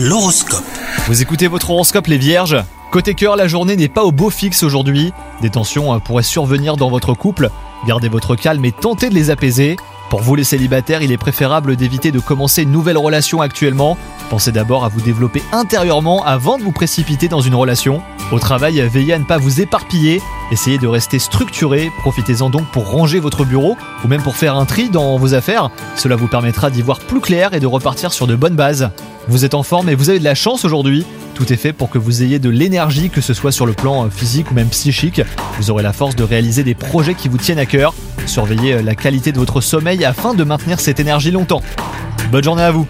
L'horoscope. Vous écoutez votre horoscope les vierges Côté cœur, la journée n'est pas au beau fixe aujourd'hui. Des tensions euh, pourraient survenir dans votre couple. Gardez votre calme et tentez de les apaiser. Pour vous les célibataires, il est préférable d'éviter de commencer une nouvelle relation actuellement. Pensez d'abord à vous développer intérieurement avant de vous précipiter dans une relation. Au travail, veillez à ne pas vous éparpiller. Essayez de rester structuré. Profitez-en donc pour ranger votre bureau ou même pour faire un tri dans vos affaires. Cela vous permettra d'y voir plus clair et de repartir sur de bonnes bases. Vous êtes en forme et vous avez de la chance aujourd'hui. Tout est fait pour que vous ayez de l'énergie, que ce soit sur le plan euh, physique ou même psychique. Vous aurez la force de réaliser des projets qui vous tiennent à cœur. Surveillez euh, la qualité de votre sommeil afin de maintenir cette énergie longtemps. Bonne journée à vous